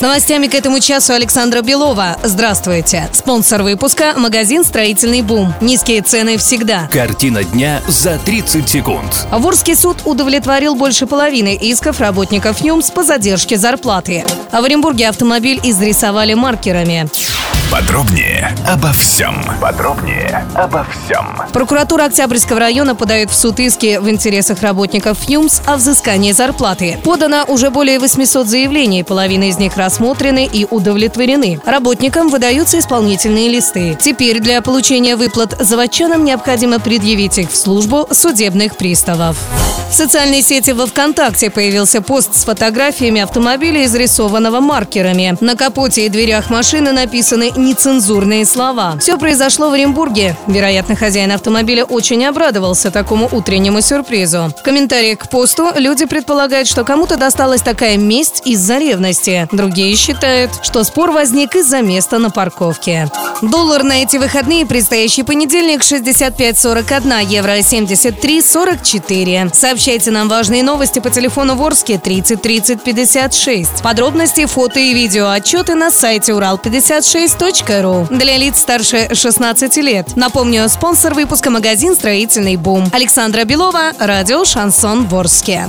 С новостями к этому часу Александра Белова. Здравствуйте. Спонсор выпуска – магазин «Строительный бум». Низкие цены всегда. Картина дня за 30 секунд. Ворский суд удовлетворил больше половины исков работников ЮМС по задержке зарплаты. А в Оренбурге автомобиль изрисовали маркерами. Подробнее обо всем. Подробнее обо всем. Прокуратура Октябрьского района подает в суд иски в интересах работников ЮМС о взыскании зарплаты. Подано уже более 800 заявлений, половина из них рассмотрены и удовлетворены. Работникам выдаются исполнительные листы. Теперь для получения выплат заводчанам необходимо предъявить их в службу судебных приставов. В социальной сети во ВКонтакте появился пост с фотографиями автомобиля, изрисованного маркерами. На капоте и дверях машины написаны нецензурные слова. Все произошло в Оренбурге. Вероятно, хозяин автомобиля очень обрадовался такому утреннему сюрпризу. В комментариях к посту люди предполагают, что кому-то досталась такая месть из-за ревности. Другие считают, что спор возник из-за места на парковке. Доллар на эти выходные предстоящий понедельник 65.41, евро 73.44. Сообщайте нам важные новости по телефону Ворске 30 30 56. Подробности, фото и видео отчеты на сайте урал56.ру для лиц старше 16 лет. Напомню, спонсор выпуска магазин «Строительный бум». Александра Белова, радио «Шансон Ворске».